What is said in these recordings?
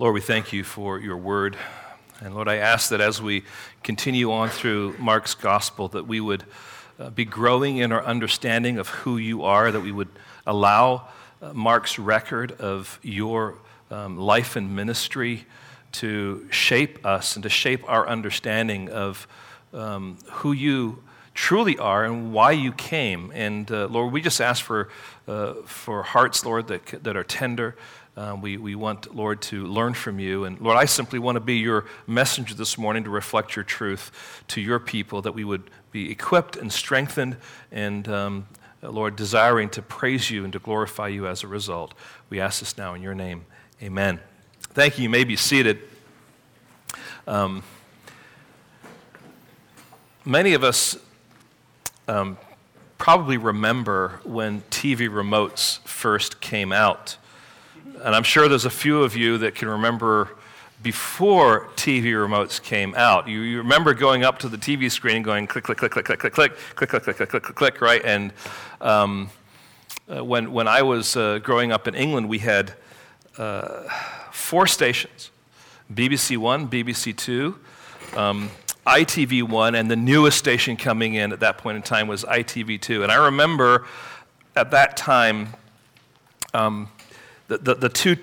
Lord, we thank you for your word. And Lord, I ask that as we continue on through Mark's gospel, that we would uh, be growing in our understanding of who you are, that we would allow uh, Mark's record of your um, life and ministry to shape us and to shape our understanding of um, who you truly are and why you came. And uh, Lord, we just ask for, uh, for hearts, Lord, that, that are tender. Uh, we, we want, Lord, to learn from you. And Lord, I simply want to be your messenger this morning to reflect your truth to your people, that we would be equipped and strengthened and, um, Lord, desiring to praise you and to glorify you as a result. We ask this now in your name. Amen. Thank you. You may be seated. Um, many of us um, probably remember when TV remotes first came out. And I'm sure there's a few of you that can remember before TV remotes came out. You, you remember going up to the TV screen and going click, click, click, click, click, click, click, click, click, click, click, click, click, click, right? And um, uh, when, when I was uh, growing up in England, we had uh, four stations BBC One, BBC Two, um, ITV1, and the newest station coming in at that point in time was ITV2. And I remember at that time, um, the, the, the, two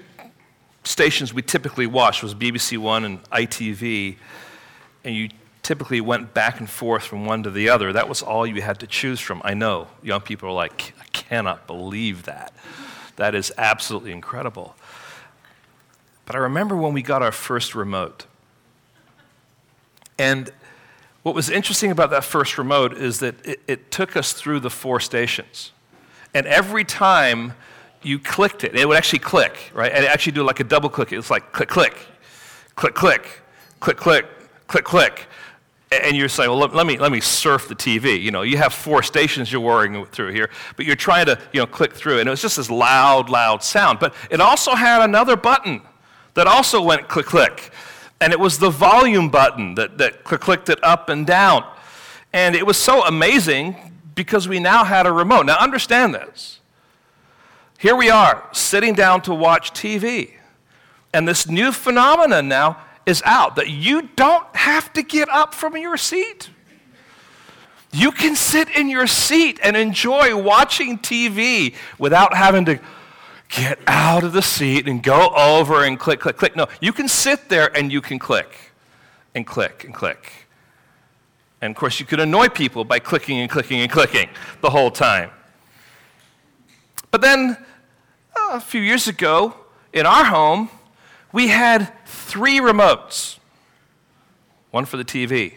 stations we typically watched was BBC One and ITV, and you typically went back and forth from one to the other. That was all you had to choose from. I know young people are like, I cannot believe that. That is absolutely incredible. But I remember when we got our first remote. And what was interesting about that first remote is that it, it, took us through the four stations. And every time you clicked it, it would actually click, right? And it actually do like a double click. It was like click, click, click, click, click, click, click, click. And you're saying, well, let, let, me, let me surf the TV. You know, you have four stations you're worrying through here, but you're trying to, you know, click through. And it was just this loud, loud sound. But it also had another button that also went click, click. And it was the volume button that, that clicked it up and down. And it was so amazing because we now had a remote. Now, understand this. Here we are sitting down to watch TV. And this new phenomenon now is out that you don't have to get up from your seat. You can sit in your seat and enjoy watching TV without having to get out of the seat and go over and click, click, click. No, you can sit there and you can click and click and click. And of course, you could annoy people by clicking and clicking and clicking the whole time. But then, uh, a few years ago, in our home, we had three remotes one for the TV,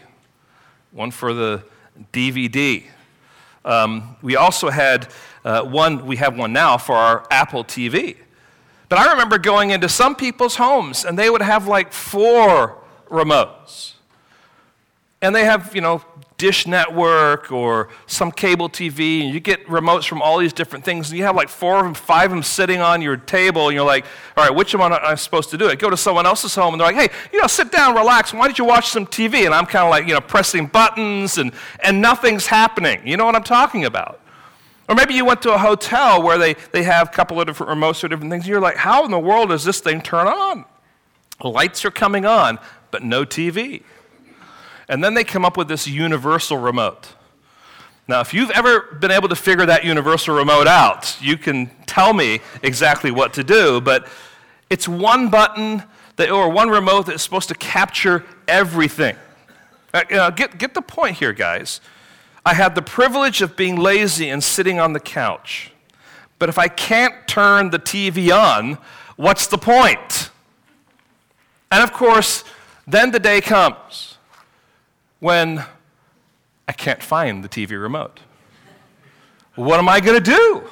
one for the DVD. Um, we also had uh, one, we have one now for our Apple TV. But I remember going into some people's homes and they would have like four remotes. And they have, you know, Dish Network or some cable TV, and you get remotes from all these different things, and you have like four of them, five of them sitting on your table, and you're like, all right, which one am I supposed to do? I go to someone else's home, and they're like, hey, you know, sit down, relax, why don't you watch some TV? And I'm kind of like, you know, pressing buttons, and, and nothing's happening. You know what I'm talking about? Or maybe you went to a hotel where they, they have a couple of different remotes or different things, and you're like, how in the world does this thing turn on? Lights are coming on, but no TV. And then they come up with this universal remote. Now, if you've ever been able to figure that universal remote out, you can tell me exactly what to do, but it's one button that, or one remote that's supposed to capture everything. Uh, get, get the point here, guys. I had the privilege of being lazy and sitting on the couch. But if I can't turn the TV on, what's the point? And of course, then the day comes when I can't find the TV remote. What am I going to do?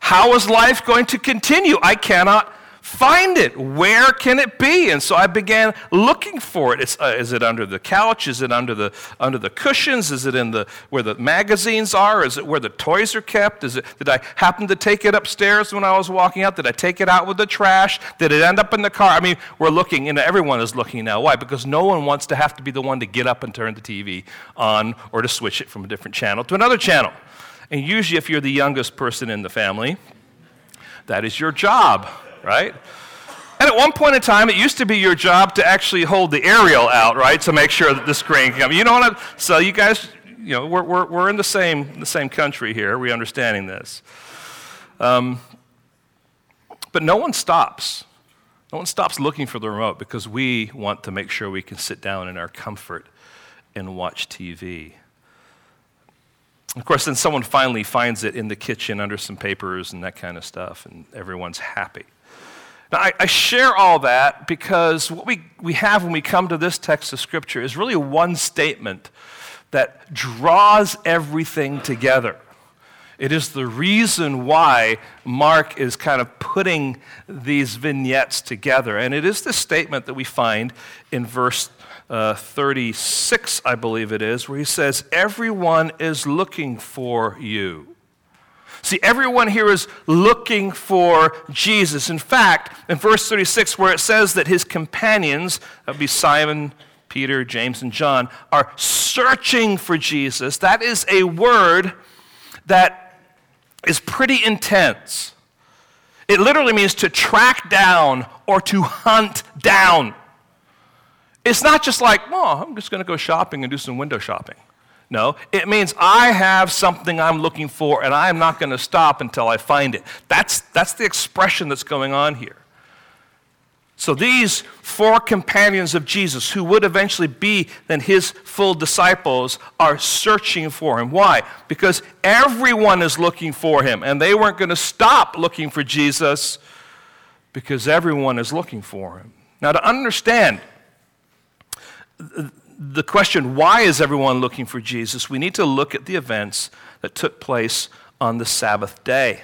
How is life going to continue? I cannot find it. Where can it be? And so I began looking for it. Uh, is it under the couch? Is it under the, under the cushions? Is it in the, where the magazines are? Is it where the toys are kept? Is it, did I happen to take it upstairs when I was walking out? Did I take it out with the trash? Did it end up in the car? I mean, we're looking, and everyone is looking now. Why? Because no one wants to have to be the one to get up and turn the TV on or to switch it from a different channel to another channel. And usually, if you're the youngest person in the family, that is your job right? And at one point in time, it used to be your job to actually hold the aerial out, right, to make sure that the screen can come. You know what? I'm, so you guys, you know, we're, we're, we're in the same, the same country here. We're understanding this. Um, but no one stops. No one stops looking for the remote because we want to make sure we can sit down in our comfort and watch TV. Of course, then someone finally finds it in the kitchen under some papers and that kind of stuff, and everyone's happy. Now, I, I, share all that because what we, we have when we come to this text of Scripture is really one statement that draws everything together. It is the reason why Mark is kind of putting these vignettes together. And it is the statement that we find in verse uh, 36, I believe it is, where he says, Everyone is looking for you. See, everyone here is looking for Jesus. In fact, in verse 36, where it says that his companions, that would be Simon, Peter, James, and John, are searching for Jesus, that is a word that is pretty intense. It literally means to track down or to hunt down. It's not just like, oh, I'm just going to go shopping and do some window shopping. No, it means I have something I'm looking for and I am not going to stop until I find it. That's, that's the expression that's going on here. So these four companions of Jesus, who would eventually be then his full disciples, are searching for him. Why? Because everyone is looking for him, and they weren't going to stop looking for Jesus because everyone is looking for him. Now, to understand the question, why is everyone looking for Jesus, we need to look at the events that took place on the Sabbath day.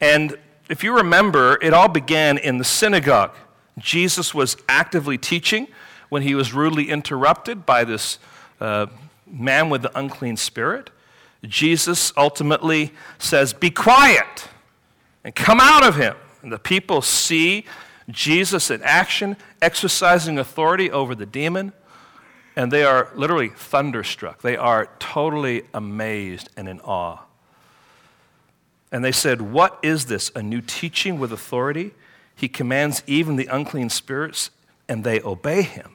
And if you remember, it all began in the synagogue. Jesus was actively teaching when he was rudely interrupted by this uh, man with the unclean spirit. Jesus ultimately says, Be quiet and come out of him. And the people see Jesus in action, exercising authority over the demon, and they are literally thunderstruck. They are totally amazed and in awe. And they said, What is this? A new teaching with authority? He commands even the unclean spirits, and they obey him.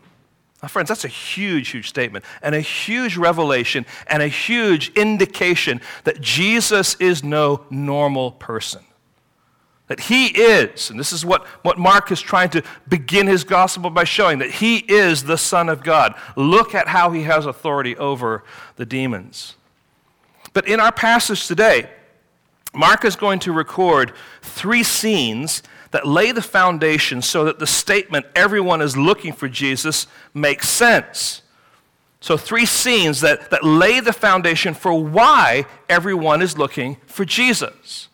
Now, friends, that's a huge, huge statement, and a huge revelation, and a huge indication that Jesus is no normal person. That he is, and this is what, what Mark is trying to begin his gospel by showing, that he is the Son of God. Look at how he has authority over the demons. But in our passage today, Mark is going to record three scenes that lay the foundation so that the statement, everyone is looking for Jesus, makes sense. So, three scenes that, that lay the foundation for why everyone is looking for Jesus.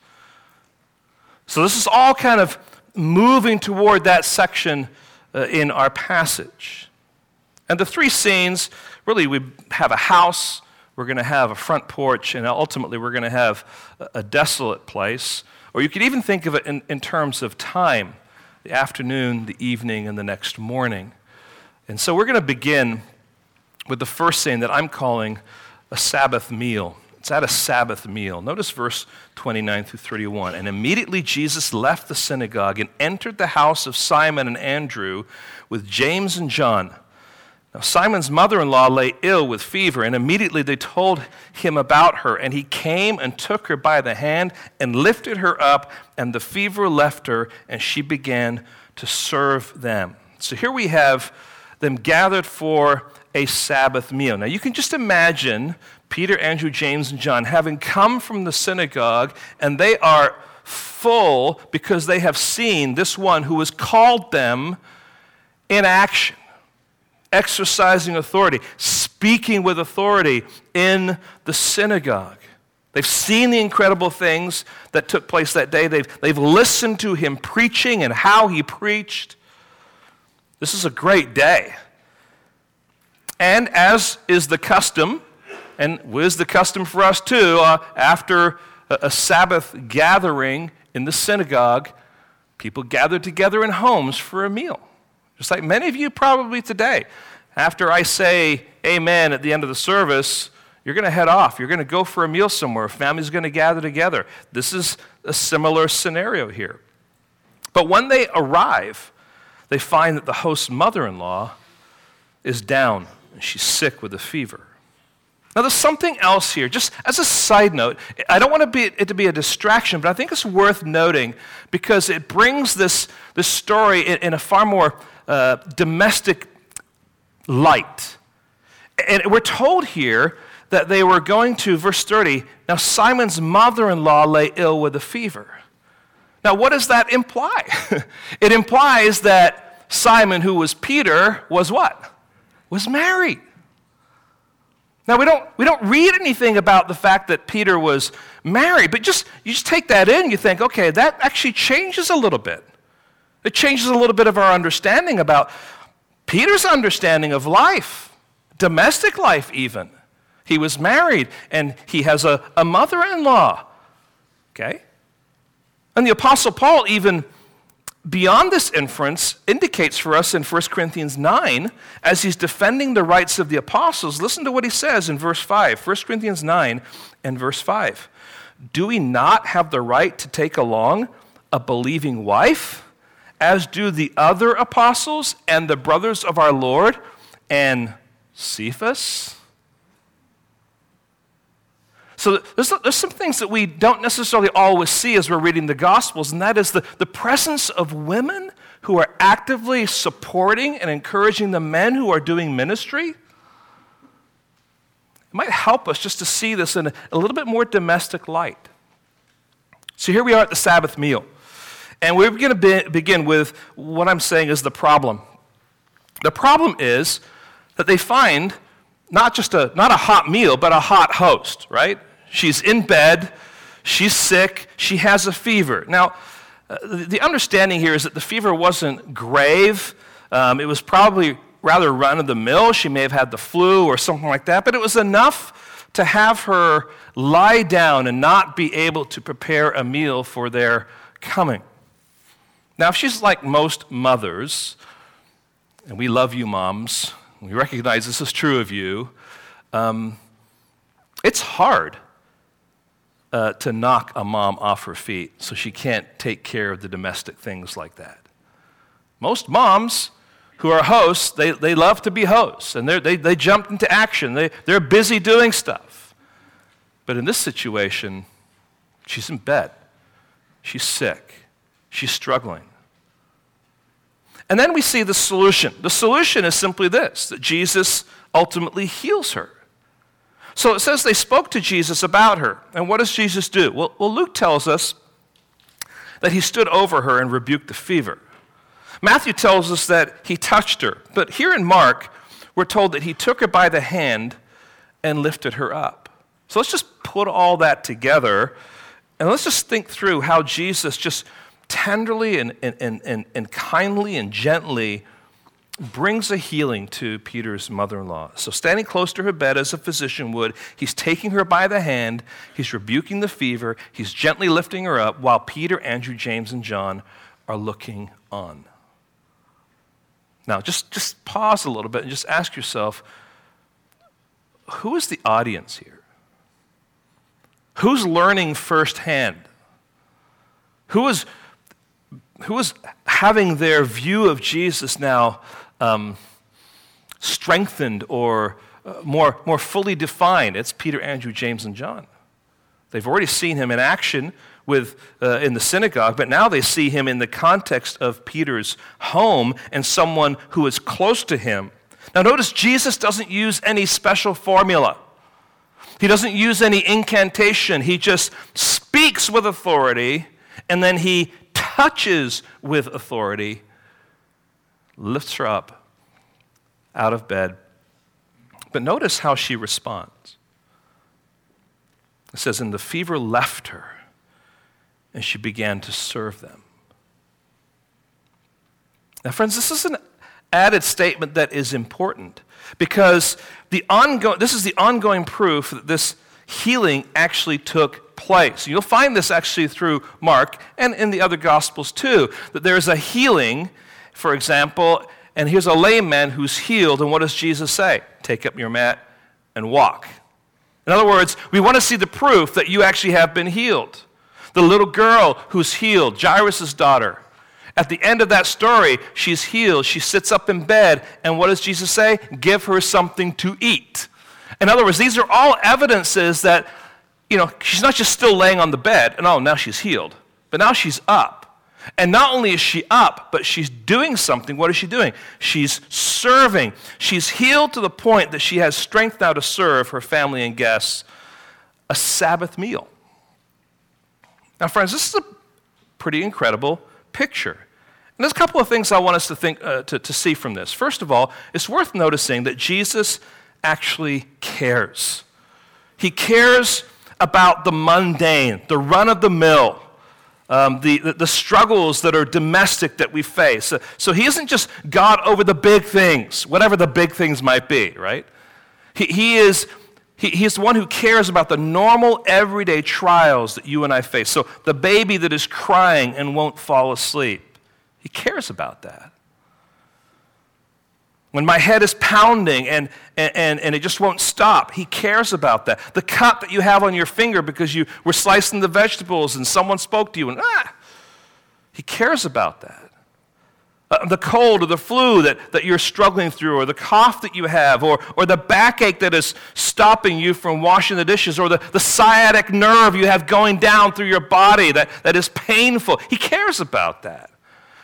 So, this is all kind of moving toward that section uh, in our passage. And the three scenes really, we have a house, we're going to have a front porch, and ultimately we're going to have a desolate place. Or you could even think of it in, in terms of time the afternoon, the evening, and the next morning. And so we're going to begin with the first scene that I'm calling a Sabbath meal. It's at a Sabbath meal. Notice verse 29 through 31. And immediately Jesus left the synagogue and entered the house of Simon and Andrew with James and John. Now, Simon's mother in law lay ill with fever, and immediately they told him about her. And he came and took her by the hand and lifted her up, and the fever left her, and she began to serve them. So here we have them gathered for a Sabbath meal. Now, you can just imagine Peter, Andrew, James, and John having come from the synagogue, and they are full because they have seen this one who has called them in action exercising authority, speaking with authority in the synagogue. They've seen the incredible things that took place that day. They've, they've listened to him preaching and how he preached. This is a great day. And as is the custom, and was the custom for us too, uh, after a, a Sabbath gathering in the synagogue, people gathered together in homes for a meal. Just like many of you probably today. After I say amen at the end of the service, you're going to head off. You're going to go for a meal somewhere. Family's going to gather together. This is a similar scenario here. But when they arrive, they find that the host's mother in law is down and she's sick with a fever. Now, there's something else here, just as a side note. I don't want to be, it to be a distraction, but I think it's worth noting because it brings this, this story in, in a far more uh, domestic light. And we're told here that they were going to, verse 30, now Simon's mother in law lay ill with a fever. Now, what does that imply? it implies that Simon, who was Peter, was what? Was married. Now we don't we don't read anything about the fact that Peter was married, but just you just take that in, you think, okay, that actually changes a little bit. It changes a little bit of our understanding about Peter's understanding of life, domestic life even. He was married and he has a, a mother-in-law. Okay? And the Apostle Paul even beyond this inference indicates for us in 1 Corinthians 9, as he's defending the rights of the apostles, listen to what he says in verse 5. 1 Corinthians 9 and verse 5. Do we not have the right to take along a believing wife, as do the other apostles and the brothers of our Lord and Cephas? So there's, there's some things that we don't necessarily always see as we're reading the Gospels, and that is the, the presence of women who are actively supporting and encouraging the men who are doing ministry. It might help us just to see this in a, a little bit more domestic light. So here we are at the Sabbath meal. And we're going to be, begin with what I'm saying is the problem. The problem is that they find not just a not a hot meal, but a hot host, right? She's in bed, she's sick, she has a fever. Now, uh, the understanding here is that the fever wasn't grave. Um, it was probably rather run of the mill. She may have had the flu or something like that, but it was enough to have her lie down and not be able to prepare a meal for their coming. Now, if she's like most mothers, and we love you, moms, we recognize this is true of you, um, it's hard uh, to knock a mom off her feet so she can't take care of the domestic things like that. Most moms who are hosts, they, they love to be hosts and they they, jump into action. They, they're busy doing stuff. But in this situation, she's in bed, she's sick, she's struggling. And then we see the solution. The solution is simply this that Jesus ultimately heals her. So it says they spoke to Jesus about her. And what does Jesus do? Well, well, Luke tells us that he stood over her and rebuked the fever. Matthew tells us that he touched her. But here in Mark, we're told that he took her by the hand and lifted her up. So let's just put all that together and let's just think through how Jesus just tenderly and, and, and, and kindly and gently brings a healing to Peter's mother in law. So, standing close to her bed as a physician would, he's taking her by the hand, he's rebuking the fever, he's gently lifting her up while Peter, Andrew, James, and John are looking on. Now, just, just pause a little bit and just ask yourself who is the audience here? Who's learning firsthand? Who is, who is having their view of Jesus now um, strengthened or uh, more, more fully defined. It's Peter, Andrew, James, and John. They've already seen him in action with, uh, in the synagogue, but now they see him in the context of Peter's home and someone who is close to him. Now, notice Jesus doesn't use any special formula. He doesn't use any incantation. He just speaks with authority and then he touches with authority lifts her up out of bed. But notice how she responds. It says, And the fever left her, and she began to serve them. Now, friends, this is an added statement that is important because the ongoing, this is the ongoing proof that this healing actually took place. You'll find this actually through Mark and in the other Gospels too, that there is a healing for example, and here's a lame man who's healed, and what does Jesus say? Take up your mat and walk. In other words, we want to see the proof that you actually have been healed. The little girl who's healed, Jairus' daughter, At the end of that story, she's healed. She sits up in bed, and what does Jesus say? Give her something to eat. In other words, these are all evidences that, you know, she's not just still laying on the bed, and oh, now she's healed, but now she's up. And not only is she up, but she's doing something. What is she doing? She's serving. She's healed to the point that she has strength now to serve her family and guests a Sabbath meal. Now, friends, this is a pretty incredible picture. And there's a couple of things I want us to, think, uh, to, to see from this. First of all, it's worth noticing that Jesus actually cares. He cares about the mundane, the run of the mill, um, the, the, struggles that are domestic that we face. So, so, he isn't just God over the big things, whatever the big things might be, right? He, he is. He, he's the one who cares about the normal, everyday trials that you and I face. So, the baby that is crying and won't fall asleep, he cares about that. When my head is pounding and, and, and it just won't stop, he cares about that. The cut that you have on your finger because you were slicing the vegetables and someone spoke to you, and ah, he cares about that. Uh, the cold or the flu that, that you're struggling through, or the cough that you have, or, or the backache that is stopping you from washing the dishes, or the, the sciatic nerve you have going down through your body that, that is painful. He cares about that.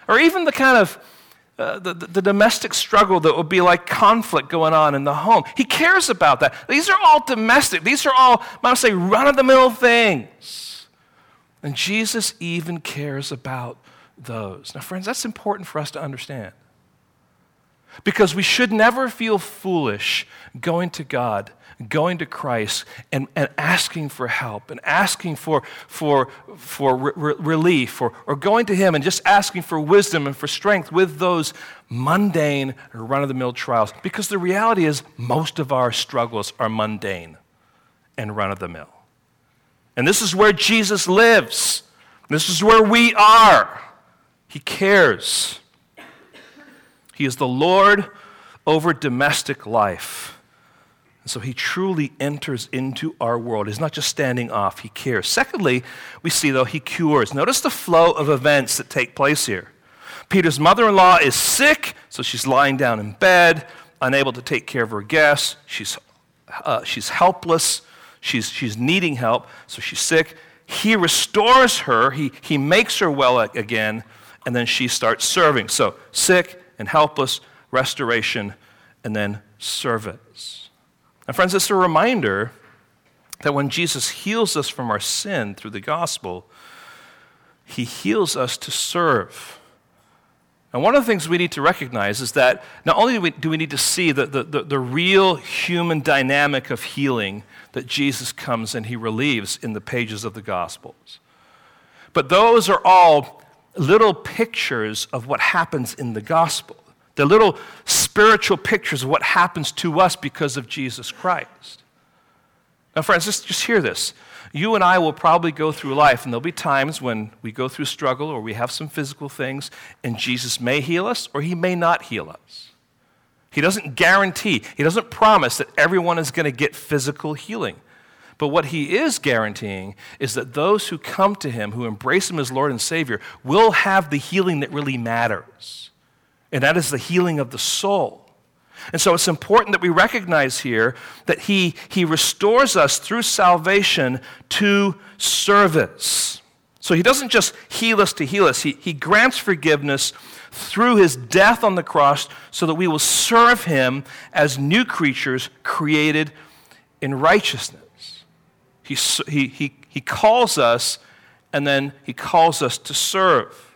Or even the kind of uh, the, the domestic struggle that would be like conflict going on in the home. He cares about that. These are all domestic, these are all, I might say, run of the mill things. And Jesus even cares about those. Now, friends, that's important for us to understand. Because we should never feel foolish going to God going to Christ and, and asking for help and asking for, for, for re- relief or, or going to Him and just asking for wisdom and for strength with those mundane, run of the mill trials. Because the reality is, most of our struggles are mundane and run of the mill. And this is where Jesus lives, this is where we are. He cares. He is the Lord over domestic life. And so he truly enters into our world. He's not just standing off, he cares. Secondly, we see, though, he cures. Notice the flow of events that take place here. Peter's mother in law is sick, so she's lying down in bed, unable to take care of her guests. She's, uh, she's helpless, she's, she's needing help, so she's sick. He restores her, he, he makes her well again, and then she starts serving. So, sick and helpless, restoration, and then service. And, friends, it's a reminder that when Jesus heals us from our sin through the gospel, he heals us to serve. And one of the things we need to recognize is that not only do we, do we need to see the, the, the, the, real human dynamic of healing that Jesus comes and he relieves in the pages of the Gospels, but those are all little pictures of what happens in the gospel. They're little spiritual pictures of what happens to us because of Jesus Christ. Now, friends, just, just hear this. You and I will probably go through life, and there'll be times when we go through struggle or we have some physical things, and Jesus may heal us or he may not heal us. He doesn't guarantee, he doesn't promise that everyone is going to get physical healing. But what he is guaranteeing is that those who come to him, who embrace him as Lord and Savior, will have the healing that really matters and that is the healing of the soul. And so it's important that we recognize here that he, he restores us through salvation to service. So he doesn't just heal us to heal us, he, he grants forgiveness through his death on the cross so that we will serve him as new creatures created in righteousness. He, he, he, he calls us and then he calls us to serve.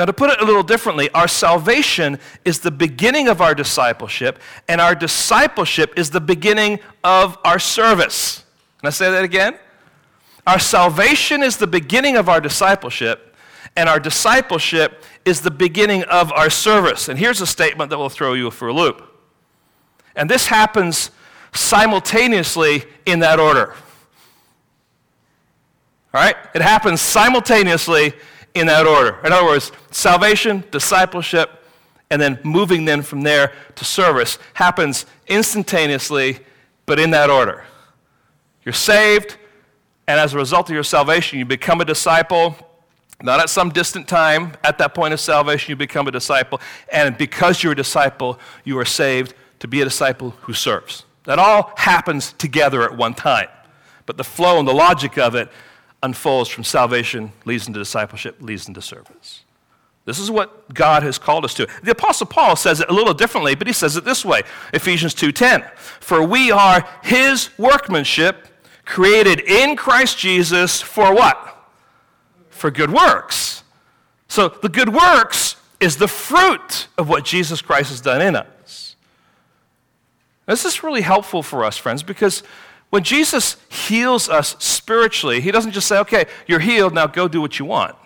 Now, to put it a little differently, our salvation is the beginning of our discipleship, and our discipleship is the beginning of our service. Can I say that again? Our salvation is the beginning of our discipleship, and our discipleship is the beginning of our service. And here's a statement that will throw you for a loop. And this happens simultaneously in that order. All right? It happens simultaneously in that order. In other words, salvation, discipleship, and then moving then from there to service happens instantaneously, but in that order. You're saved, and as a result of your salvation, you become a disciple, Not at some distant time, at that point of salvation, you become a disciple. And because you're a disciple, you are saved to be a disciple who serves. That all happens together at one time. But the flow and the logic of it unfolds from salvation, leads into discipleship, leads into service. This is what God has called us to. The apostle Paul says it a little differently, but he says it this way. Ephesians 2:10. For we are his workmanship, created in Christ Jesus for what? For good works. So the good works is the fruit of what Jesus Christ has done in us. This is really helpful for us, friends, because when Jesus heals us spiritually, he doesn't just say, okay, you're healed, now go do what you want.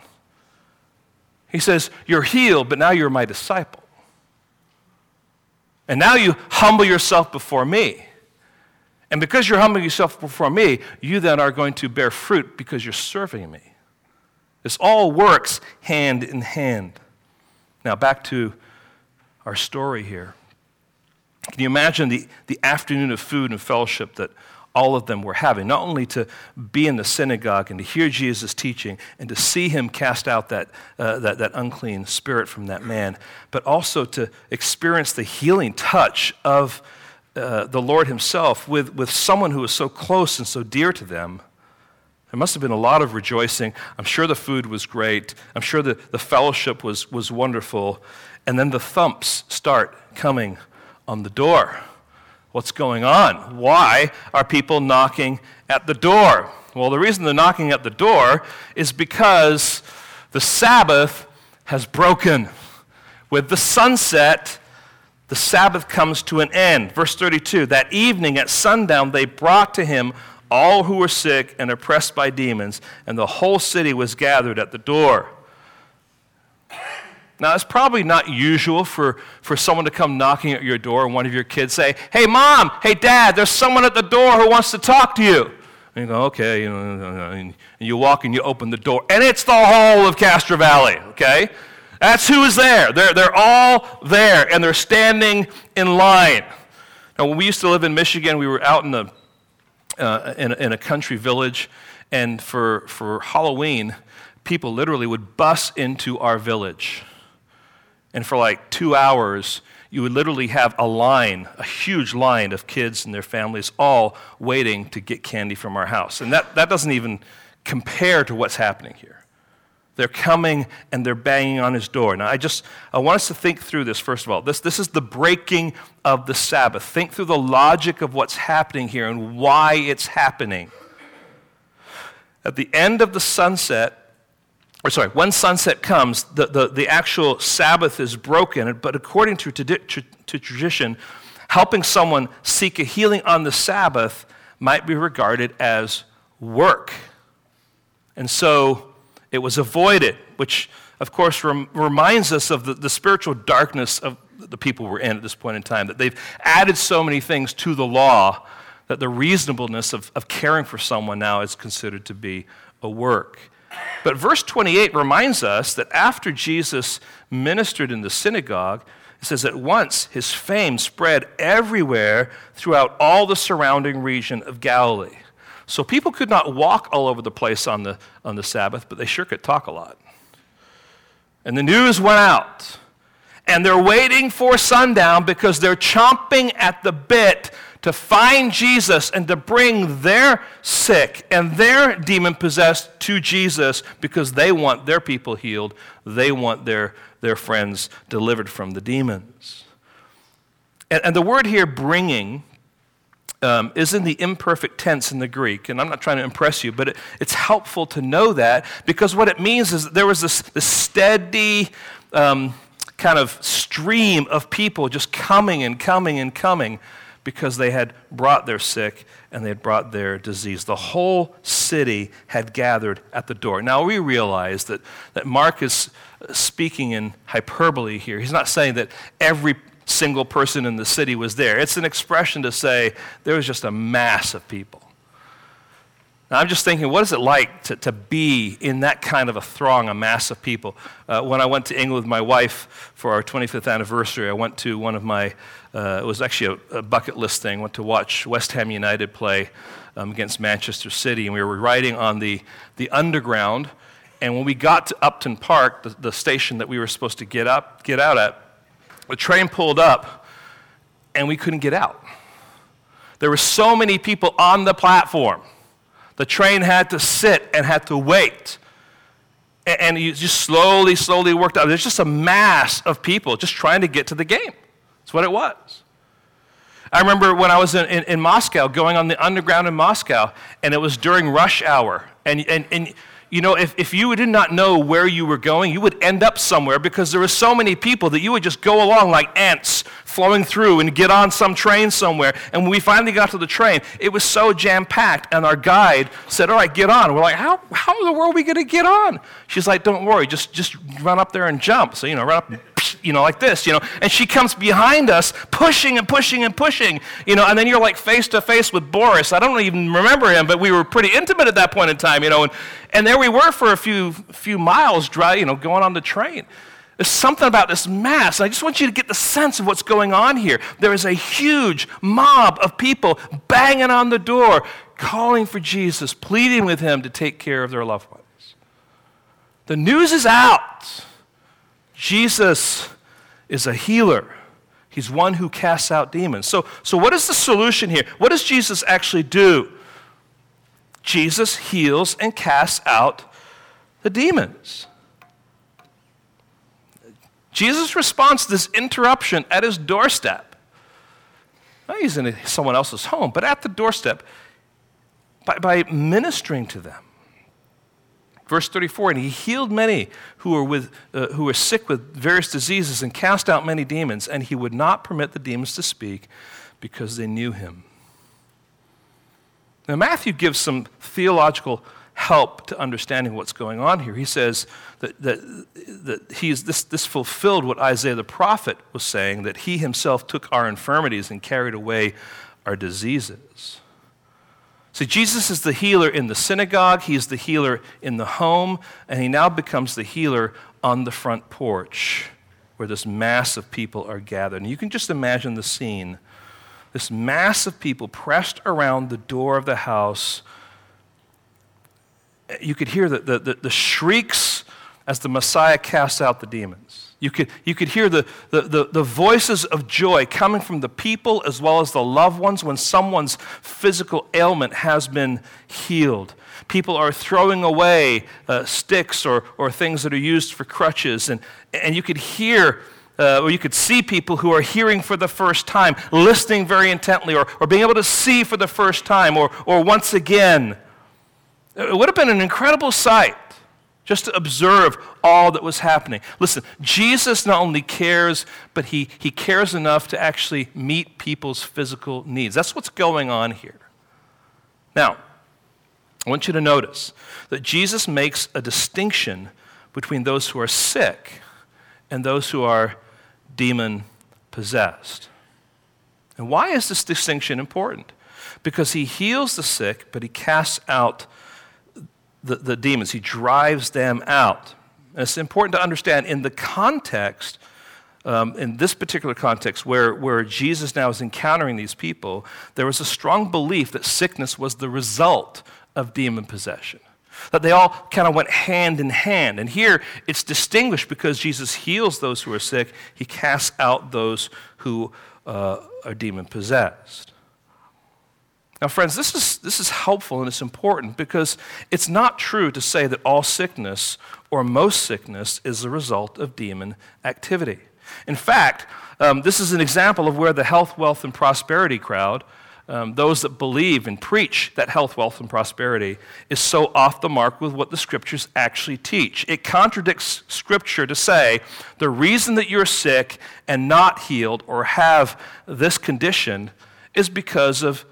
He says, You're healed, but now you're my disciple. And now you humble yourself before me. And because you're humbling yourself before me, you then are going to bear fruit because you're serving me. This all works hand in hand. Now, back to our story here. Can you imagine the, the afternoon of food and fellowship that all of them were having, not only to be in the synagogue and to hear Jesus teaching and to see him cast out that, uh, that, that unclean spirit from that man, but also to experience the healing touch of uh, the Lord himself with, with someone who was so close and so dear to them. There must have been a lot of rejoicing. I'm sure the food was great. I'm sure the, the fellowship was, was wonderful. And then the thumps start coming on the door. What's going on? Why are people knocking at the door? Well, the reason they're knocking at the door is because the Sabbath has broken. With the sunset, the Sabbath comes to an end. Verse 32 That evening at sundown, they brought to him all who were sick and oppressed by demons, and the whole city was gathered at the door. Now, it's probably not usual for, for someone to come knocking at your door and one of your kids say, Hey, mom, hey, dad, there's someone at the door who wants to talk to you. And you go, Okay, you know, and you walk and you open the door, and it's the whole of Castro Valley, okay? That's who is there. They're, they're all there, and they're standing in line. Now, when we used to live in Michigan, we were out in a, uh, in, in a country village, and for, for Halloween, people literally would bus into our village and for like two hours, you would literally have a line, a huge line of kids and their families all waiting to get candy from our house. And that, that doesn't even compare to what's happening here. They're coming and they're banging on his door. Now, I just I want us to think through this, first of all. This, this is the breaking of the Sabbath. Think through the logic of what's happening here and why it's happening. At the end of the sunset, or sorry, when sunset comes, the, the, the actual Sabbath is broken. But according to, to, to tradition, helping someone seek a healing on the Sabbath might be regarded as work. And so it was avoided, which, of course, rem- reminds us of the, the spiritual darkness of the people we're in at this point in time, that they've added so many things to the law that the reasonableness of, of caring for someone now is considered to be a work. But verse 28 reminds us that after Jesus ministered in the synagogue, it says at once his fame spread everywhere throughout all the surrounding region of Galilee. So people could not walk all over the place on the, on the Sabbath, but they sure could talk a lot. And the news went out. And they're waiting for sundown because they're chomping at the bit to find Jesus and to bring their sick and their demon possessed to Jesus because they want their people healed. They want their, their friends delivered from the demons. And, and the word here, bringing, um, is in the imperfect tense in the Greek. And I'm not trying to impress you, but it, it's helpful to know that because what it means is that there was this, this steady, um, kind of stream of people just coming and coming and coming because they had brought their sick and they had brought their disease. The whole city had gathered at the door. Now, we realize that, that Mark is speaking in hyperbole here. He's not saying that every single person in the city was there, it's an expression to say there was just a mass of people. Now, I'm just thinking, what is it like to, to be in that kind of a throng, a mass of people? Uh, when I went to England with my wife for our 25th anniversary, I went to one of my, uh, it was actually a, a, bucket list thing, went to watch West Ham United play um, against Manchester City. And we were riding on the, the underground, And when we got to Upton Park, the, the station that we were supposed to get, up, get out at, the train pulled up and we couldn't get out. There were so many people on the platform. The train had to sit and had to wait. And, and you just slowly, slowly worked out. There's just a mass of people just trying to get to the game. That's what it was. I remember when I was in, in, in, Moscow, going on the underground in Moscow, and it was during rush hour. And, and, and you know, if, if you did not know where you were going, you would end up somewhere because there were so many people that you would just go along like ants flowing through and get on some train somewhere. And when we finally got to the train, it was so jam packed. And our guide said, All right, get on. We're like, How, how in the world are we going to get on? She's like, Don't worry, just, just run up there and jump. So, you know, run up you know, like this, you know, and she comes behind us, pushing and pushing and pushing, you know, and then you're like face to face with Boris. I don't even remember him, but we were pretty intimate at that point in time, you know, and, and there we were for a few, few miles, dry, you know, going on the train. There's something about this mass. I just want you to get the sense of what's going on here. There is a huge mob of people banging on the door, calling for Jesus, pleading with him to take care of their loved ones. The news is out. Jesus is a healer. He's one who casts out demons. So, so what is the solution here? What does Jesus actually do? Jesus heals and casts out the demons. Jesus responds to this interruption at his doorstep. He's in someone else's home, but at the doorstep by, by ministering to them. Verse 34 And he healed many who were, with, uh, who were sick with various diseases and cast out many demons, and he would not permit the demons to speak because they knew him. Now, Matthew gives some theological help to understanding what's going on here. He says that, that, that he's, this, this fulfilled what Isaiah the prophet was saying, that he himself took our infirmities and carried away our diseases. See, Jesus is the healer in the synagogue, he's the healer in the home, and he now becomes the healer on the front porch where this mass of people are gathered. And you can just imagine the scene this mass of people pressed around the door of the house. You could hear the, the, the, the shrieks as the Messiah casts out the demons. You could, you could hear the, the, the, the, voices of joy coming from the people as well as the loved ones when someone's physical ailment has been healed. People are throwing away uh, sticks or, or things that are used for crutches, and, and you could hear uh, or you could see people who are hearing for the first time, listening very intently, or, or being able to see for the first time, or, or once again. It would have been an incredible sight just to observe all that was happening. Listen, Jesus not only cares, but he, he cares enough to actually meet people's physical needs. That's what's going on here. Now, I want you to notice that Jesus makes a distinction between those who are sick and those who are demon possessed. And why is this distinction important? Because he heals the sick, but he casts out the, the demons, he drives them out. And it's important to understand in the context, um, in this particular context, where, where Jesus now is encountering these people, there was a strong belief that sickness was the result of demon possession. That they all kind of went hand in hand. And here it's distinguished because Jesus heals those who are sick, he casts out those who uh, are demon possessed. Now, friends, this is, this is helpful and it's important because it's not true to say that all sickness or most sickness is the result of demon activity. In fact, um, this is an example of where the health, wealth, and prosperity crowd um, those that believe and preach that health, wealth, and prosperity is so off the mark with what the scriptures actually teach. It contradicts scripture to say the reason that you're sick and not healed or have this condition is because of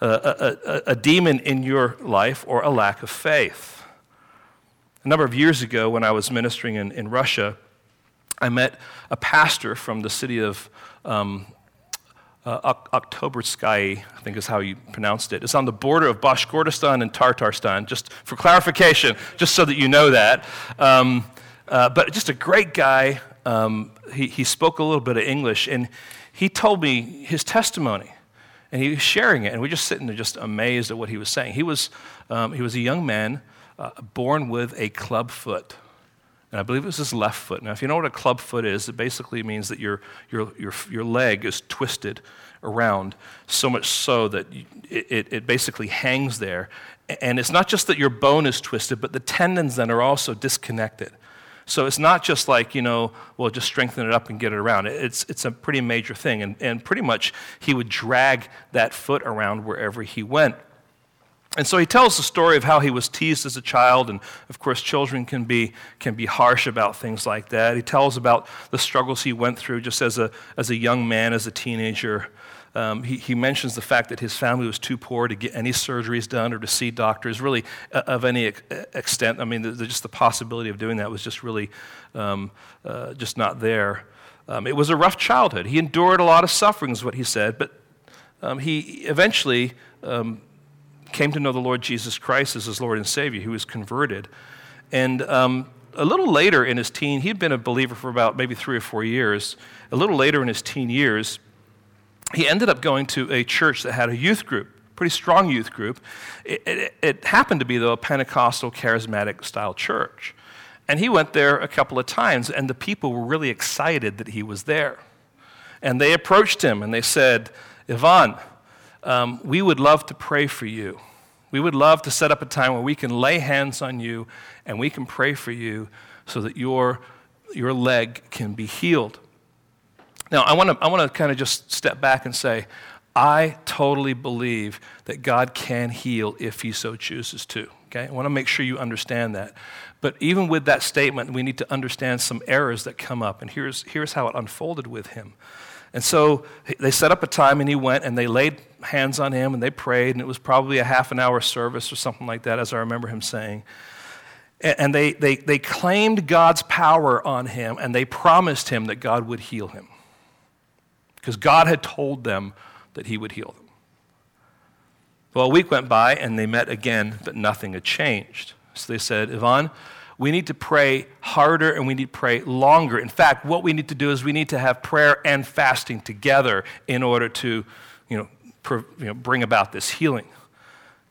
a, a, a demon in your life or a lack of faith. A number of years ago, when I was ministering in, in Russia, I met a pastor from the city of um, uh, Oktobersky, I think is how you pronounced it. It's on the border of Bashkortostan and Tartarstan, just for clarification, just so that you know that. Um, uh, but just a great guy. Um, he, he spoke a little bit of English, and he told me his testimony. And he was sharing it, and we are just sitting there just amazed at what he was saying. He was, um, he was a young man uh, born with a club foot. And I believe it was his left foot. Now, if you know what a club foot is, it basically means that your, your, your, your leg is twisted around so much so that it, it basically hangs there. And it's not just that your bone is twisted, but the tendons then are also disconnected. So it's not just like, you know, well, just strengthen it up and get it around. It's, it's a pretty major thing. And, and pretty much he would drag that foot around wherever he went. And so he tells the story of how he was teased as a child, and of course, children can be, can be harsh about things like that. He tells about the struggles he went through just as a, as a young man, as a teenager. Um, he, he, mentions the fact that his family was too poor to get any surgeries done or to see doctors, really, uh, of any ex- extent. I mean, the, the, just the possibility of doing that was just really um, uh, just not there. Um, it was a rough childhood. He endured a lot of suffering, is what he said, but um, he eventually um, came to know the Lord Jesus Christ as his Lord and Savior. He was converted. And um, a little later in his teen, he'd been a believer for about maybe three or four years. A little later in his teen years, he ended up going to a church that had a youth group, pretty strong youth group. It, it, it happened to be, though, a Pentecostal charismatic style church. And he went there a couple of times, and the people were really excited that he was there. And they approached him and they said, Ivan, um, we would love to pray for you. We would love to set up a time where we can lay hands on you and we can pray for you so that your, your leg can be healed. Now, I want to I wanna kind of just step back and say, I totally believe that God can heal if He so chooses to. Okay? I want to make sure you understand that. But even with that statement, we need to understand some errors that come up. And here's, here's how it unfolded with him. And so they set up a time and he went and they laid hands on him and they prayed. And it was probably a half an hour service or something like that, as I remember him saying. And they, they, they claimed God's power on him and they promised him that God would heal him because God had told them that he would heal them. Well, a week went by and they met again, but nothing had changed. So they said, Ivan, we need to pray harder and we need to pray longer. In fact, what we need to do is we need to have prayer and fasting together in order to you know, pr- you know, bring about this healing.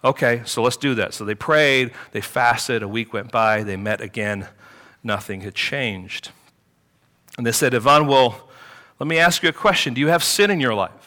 Okay, so let's do that. So they prayed, they fasted, a week went by, they met again, nothing had changed. And they said, Ivan, well, let me ask you a question. Do you have sin in your life?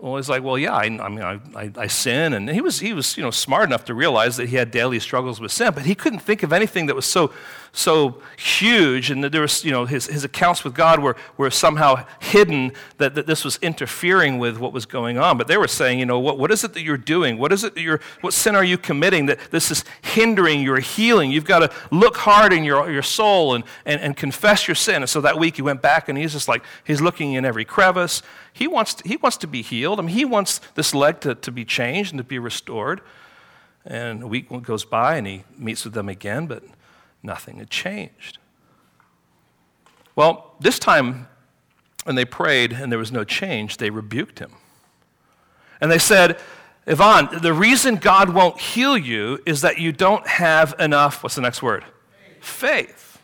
Well, he's like, well, yeah, I, I mean, I, I, I, sin. And he was, he was you know, smart enough to realize that he had daily struggles with sin, but he couldn't think of anything that was so so huge and that there was, you know, his, his accounts with God were, were somehow hidden, that, that this was interfering with what was going on. But they were saying, you know, what, what is it that you're doing? What is it that you're, what sin are you committing that this is hindering your healing? You've got to look hard in your, your soul and, and, and confess your sin. And so that week he went back and he's just like, he's looking in every crevice. He wants to, he wants to be healed. I mean, he wants this leg to, to be changed and to be restored. And a week goes by and he meets with them again, but nothing had changed. Well, this time, when they prayed and there was no change, they rebuked him. And they said, Ivan, the reason God won't heal you is that you don't have enough, what's the next word? Faith. faith.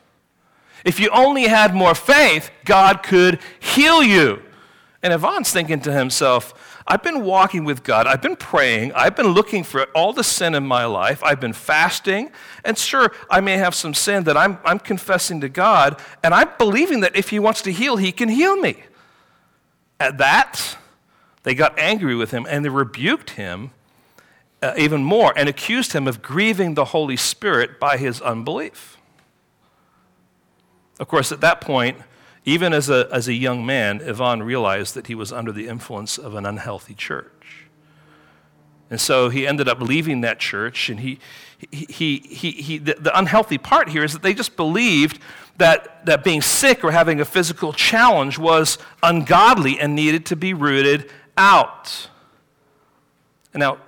If you only had more faith, God could heal you. And Ivan's thinking to himself, I've been walking with God. I've been praying. I've been looking for all the sin in my life. I've been fasting. And sure, I may have some sin that I'm, I'm confessing to God. And I'm believing that if He wants to heal, He can heal me. At that, they got angry with him and they rebuked him uh, even more and accused him of grieving the Holy Spirit by his unbelief. Of course, at that point, even as a, as a young man, Ivan realized that he was under the influence of an unhealthy church. And so he ended up leaving that church, and he, he, he, he, he the, the unhealthy part here is that they just believed that, that being sick or having a physical challenge was ungodly and needed to be rooted out. And now,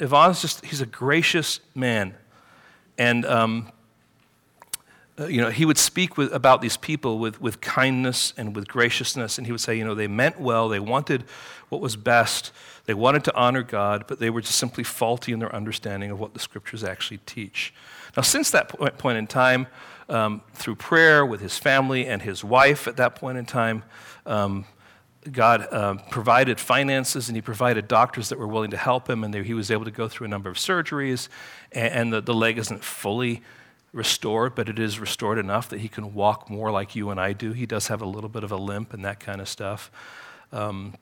Ivan's just, he's a gracious man. And um, you know, he would speak with, about these people with, with kindness and with graciousness, and he would say, you know, they meant well, they wanted what was best, they wanted to honor God, but they were just simply faulty in their understanding of what the scriptures actually teach. Now, since that point in time, um, through prayer with his family and his wife at that point in time, um, God um, provided finances and He provided doctors that were willing to help him, and he was able to go through a number of surgeries. And, and the, the leg isn't fully restored, but it is restored enough that he can walk more like you and I do. He does have a little bit of a limp and that kind of stuff. Um,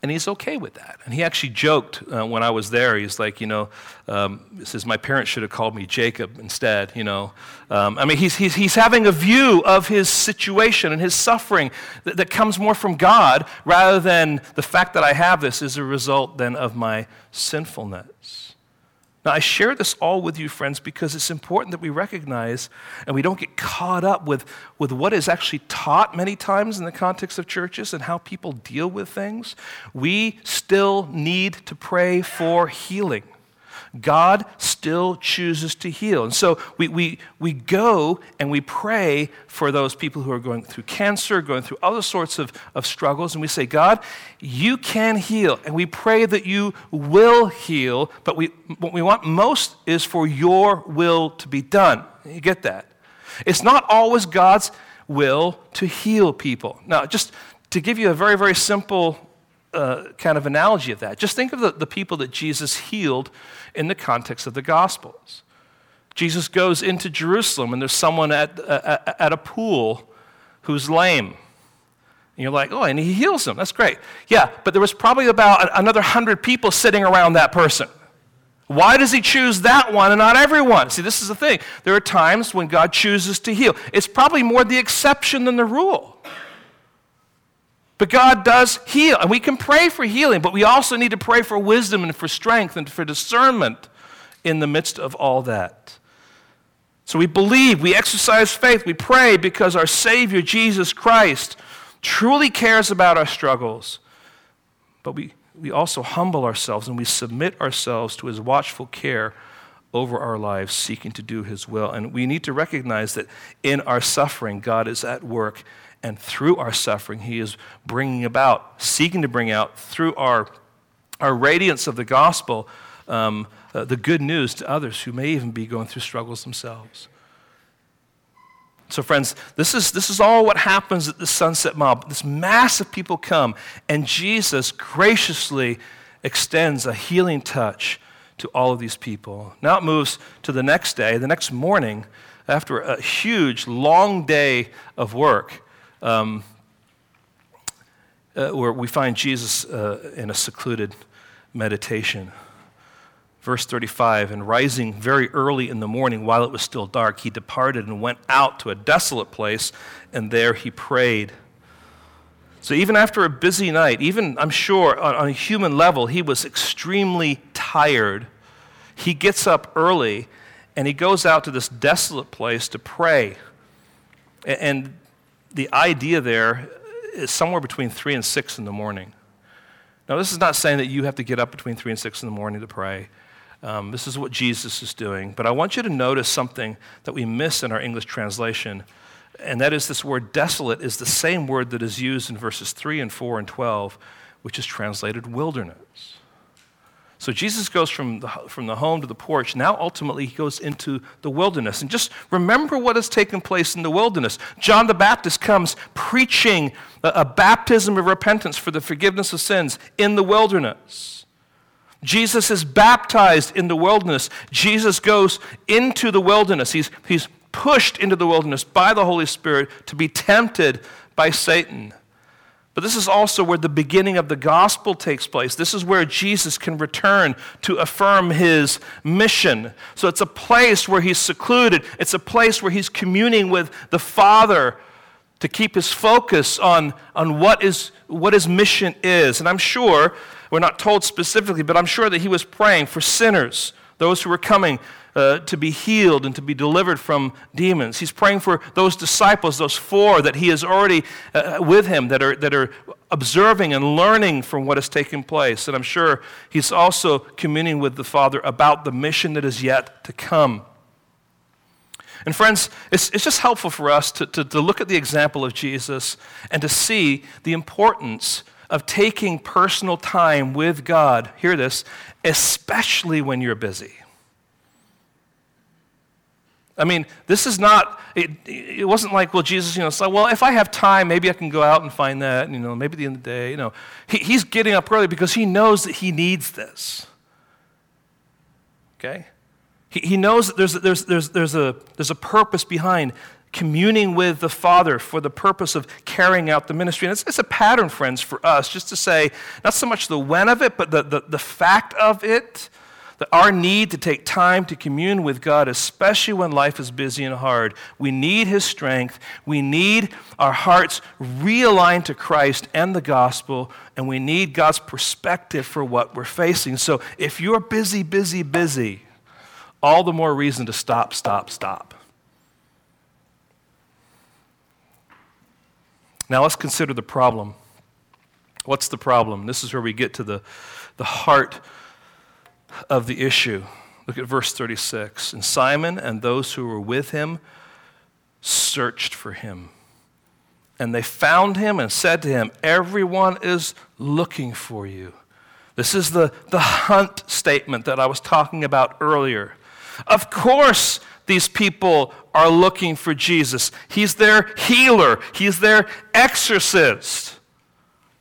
and he's okay with that. And he actually joked uh, when I was there. He's like, you know, um, he says, my parents should have called me Jacob instead, you know. Um, I mean, he's, he's, he's having a view of his situation and his suffering that, that comes more from God rather than the fact that I have this is a result then of my sinfulness. Now, I share this all with you, friends, because it's important that we recognize and we don't get caught up with, with what is actually taught many times in the context of churches and how people deal with things. We still need to pray for healing. God still chooses to heal. And so we, we, we go and we pray for those people who are going through cancer, going through other sorts of, of struggles, and we say, God, you can heal. And we pray that you will heal, but we, what we want most is for your will to be done. You get that? It's not always God's will to heal people. Now, just to give you a very, very simple uh, kind of analogy of that. Just think of the, the people that Jesus healed in the context of the Gospels. Jesus goes into Jerusalem and there's someone at, uh, at a pool who's lame. And you're like, oh, and he heals them. That's great. Yeah, but there was probably about another hundred people sitting around that person. Why does he choose that one and not everyone? See, this is the thing. There are times when God chooses to heal. It's probably more the exception than the rule. But God does heal, and we can pray for healing, but we also need to pray for wisdom and for strength and for discernment in the midst of all that. So we believe, we exercise faith, we pray because our Savior, Jesus Christ, truly cares about our struggles. But we, we also humble ourselves and we submit ourselves to His watchful care over our lives, seeking to do His will. And we need to recognize that in our suffering, God is at work and through our suffering, He is bringing about, seeking to bring out through our, our radiance of the gospel, um, uh, the good news to others who may even be going through struggles themselves. So, friends, this is, this is all what happens at the sunset mob. This mass of people come, and Jesus graciously extends a healing touch to all of these people. Now it moves to the next day, the next morning, after a huge, long day of work um, uh, where we find Jesus uh, in a secluded meditation. Verse 35 And rising very early in the morning, while it was still dark, he departed and went out to a desolate place, and there he prayed. So, even after a busy night, even I'm sure on, on a human level, he was extremely tired. He gets up early and he goes out to this desolate place to pray. And the idea there is somewhere between 3 and 6 in the morning. Now, this is not saying that you have to get up between 3 and 6 in the morning to pray. Um, this is what Jesus is doing. But I want you to notice something that we miss in our English translation, and that is this word desolate is the same word that is used in verses 3 and 4 and 12, which is translated wilderness. So Jesus goes from the, from the home to the porch. Now, ultimately, he goes into the wilderness. And just remember what has taken place in the wilderness. John the Baptist comes preaching a, a baptism of repentance for the forgiveness of sins in the wilderness. Jesus is baptized in the wilderness. Jesus goes into the wilderness. He's, he's pushed into the wilderness by the Holy Spirit to be tempted by Satan. But this is also where the beginning of the gospel takes place. This is where Jesus can return to affirm his mission. So it's a place where he's secluded, it's a place where he's communing with the Father to keep his focus on, on what, is, what his mission is. And I'm sure, we're not told specifically, but I'm sure that he was praying for sinners, those who were coming uh, to be healed and to be delivered from demons. He's praying for those disciples, those four that he is already uh, with him that are, that are observing and learning from what has taken place. And I'm sure he's also communing with the Father about the mission that is yet to come. And friends, it's, it's just helpful for us to, to, to look at the example of Jesus and to see the importance of taking personal time with God. Hear this, especially when you're busy. I mean, this is not, it, it wasn't like, well, Jesus, you know, it's like, well, if I have time, maybe I can go out and find that, you know, maybe at the end of the day, you know. He, he's getting up early because he knows that he needs this. Okay? He, he knows that there's, there's, there's, there's, a, there's a purpose behind communing with the Father for the purpose of carrying out the ministry. And it's, it's, a pattern, friends, for us, just to say, not so much the when of it, but the, the, the fact of it that our need to take time to commune with God, especially when life is busy and hard, we need His strength. We need our hearts realigned to Christ and the gospel, and we need God's perspective for what we're facing. So if you're busy, busy, busy, all the more reason to stop, stop, stop. Now let's consider the problem. What's the problem? This is where we get to the, the heart of the issue. Look at verse 36. And Simon and those who were with him searched for him. And they found him and said to him, Everyone is looking for you. This is the, the hunt statement that I was talking about earlier. Of course, these people are looking for Jesus. He's their healer, He's their exorcist.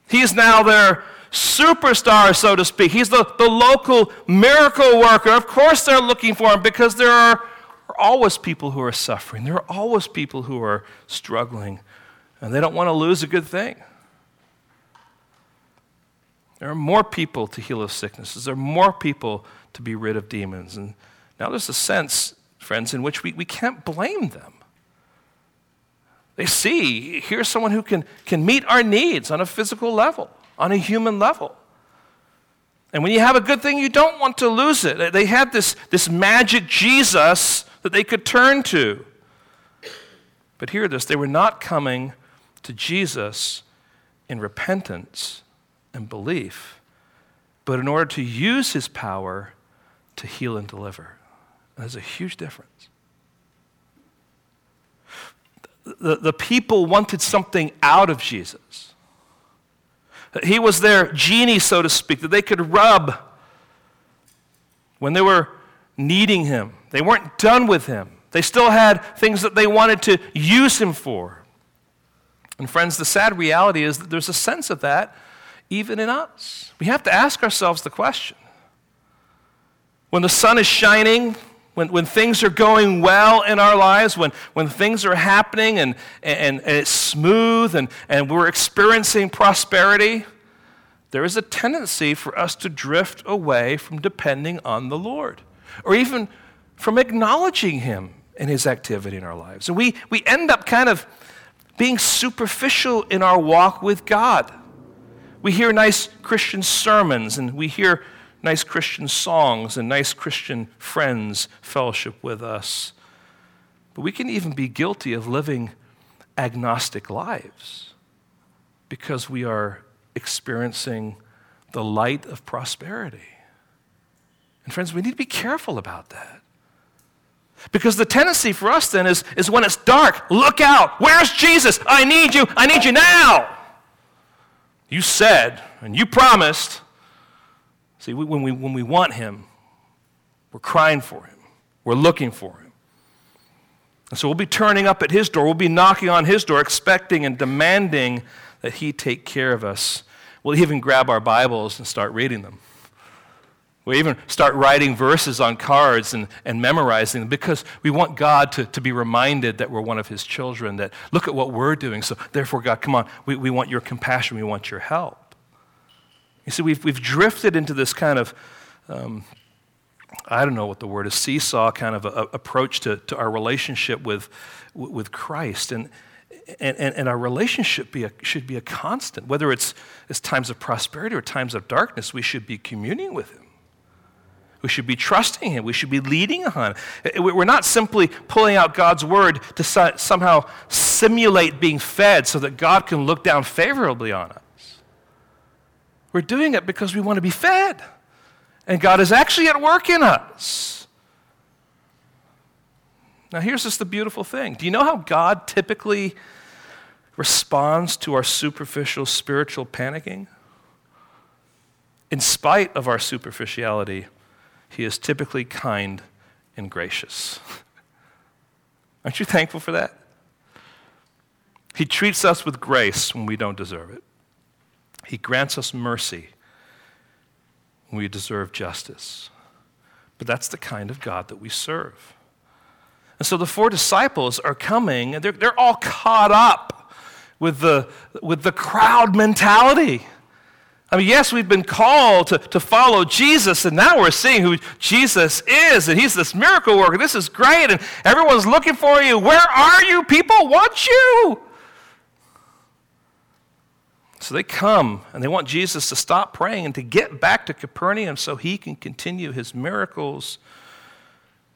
He's now their superstar, so to speak. He's the, the local miracle worker. Of course, they're looking for him because there are, are always people who are suffering, there are always people who are struggling, and they don't want to lose a good thing. There are more people to heal of sicknesses. There are more people to be rid of demons. And now there's a sense, friends, in which we, we can't blame them. They see, here's someone who can, can meet our needs on a physical level on a human level. And when you have a good thing, you don't want to lose it. They had this, this magic Jesus that they could turn to. But hear this they were not coming to Jesus in repentance and belief, but in order to use his power to heal and deliver. There's a huge difference. The, the people wanted something out of Jesus. He was their genie, so to speak, that they could rub when they were needing him. They weren't done with him. They still had things that they wanted to use him for. And, friends, the sad reality is that there's a sense of that even in us. We have to ask ourselves the question when the sun is shining, when, when things are going well in our lives, when, when things are happening and, and, and it's smooth and, and we're experiencing prosperity, there is a tendency for us to drift away from depending on the Lord or even from acknowledging Him in His activity in our lives. And we, we end up kind of being superficial in our walk with God. We hear nice Christian sermons and we hear nice Christian songs and nice Christian friends fellowship with us. But we can even be guilty of living agnostic lives because we are experiencing the light of prosperity. And friends, we need to be careful about that. Because the tendency for us then is, is when it's dark, look out. Where's Jesus? I need you. I need you now. You said and you promised See, when we, when we want Him, we're crying for Him, we're looking for Him. And so we'll be turning up at His door, we'll be knocking on His door, expecting and demanding that He take care of us. We'll even grab our Bibles and start reading them. We'll even start writing verses on cards and, and memorizing them because we want God to, to be reminded that we're one of His children, that look at what we're doing. So, therefore, God, come on, we, we want your compassion, we want your help. You see, we've, we've drifted into this kind of, um, I don't know what the word is, seesaw kind of a, a approach to, to our relationship with, with Christ. And, and, and, our relationship be a, should be a constant. Whether it's, it's times of prosperity or times of darkness, we should be communing with Him. We should be trusting Him. We should be leading on. We're not simply pulling out God's word to somehow simulate being fed so that God can look down favorably on us. We're doing it because we want to be fed. And God is actually at work in us. Now, here's just the beautiful thing. Do you know how God typically responds to our superficial spiritual panicking? In spite of our superficiality, He is typically kind and gracious. Aren't you thankful for that? He treats us with grace when we don't deserve it. He grants us mercy when we deserve justice. But that's the kind of God that we serve. And so the four disciples are coming, and they're, they're all caught up with the, with the crowd mentality. I mean, yes, we've been called to, to follow Jesus, and now we're seeing who Jesus is, and he's this miracle worker. This is great, and everyone's looking for you. Where are you? People want you. So they come and they want Jesus to stop praying and to get back to Capernaum so he can continue his miracles.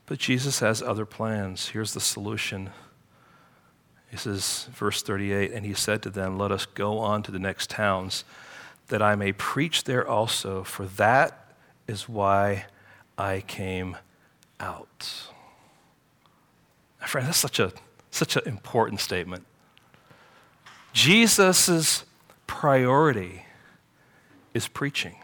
But Jesus has other plans. Here's the solution. He says, verse 38, and he said to them, Let us go on to the next towns, that I may preach there also, for that is why I came out. Friend, that's such a such an important statement. Jesus' priority is preaching.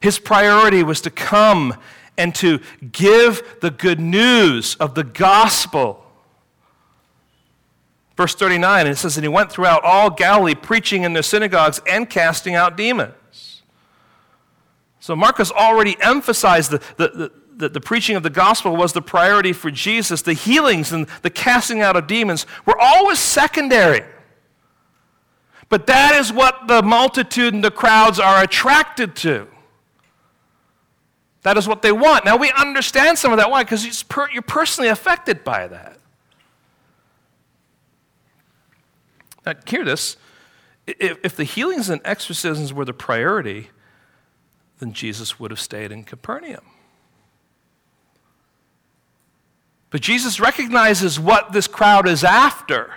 His priority was to come and to give the good news of the gospel. Verse 39, it says, And he went throughout all Galilee, preaching in their synagogues and casting out demons. So Mark has already emphasized the, the, the the, the, preaching of the gospel was the priority for Jesus. The healings and the casting out of demons were always secondary. But that is what the multitude and the crowds are attracted to. That is what they want. Now, we understand some of that. Why? Because you're personally affected by that. Now, hear this. If, the healings and exorcisms were the priority, then Jesus would have stayed in Capernaum. But Jesus recognizes what this crowd is after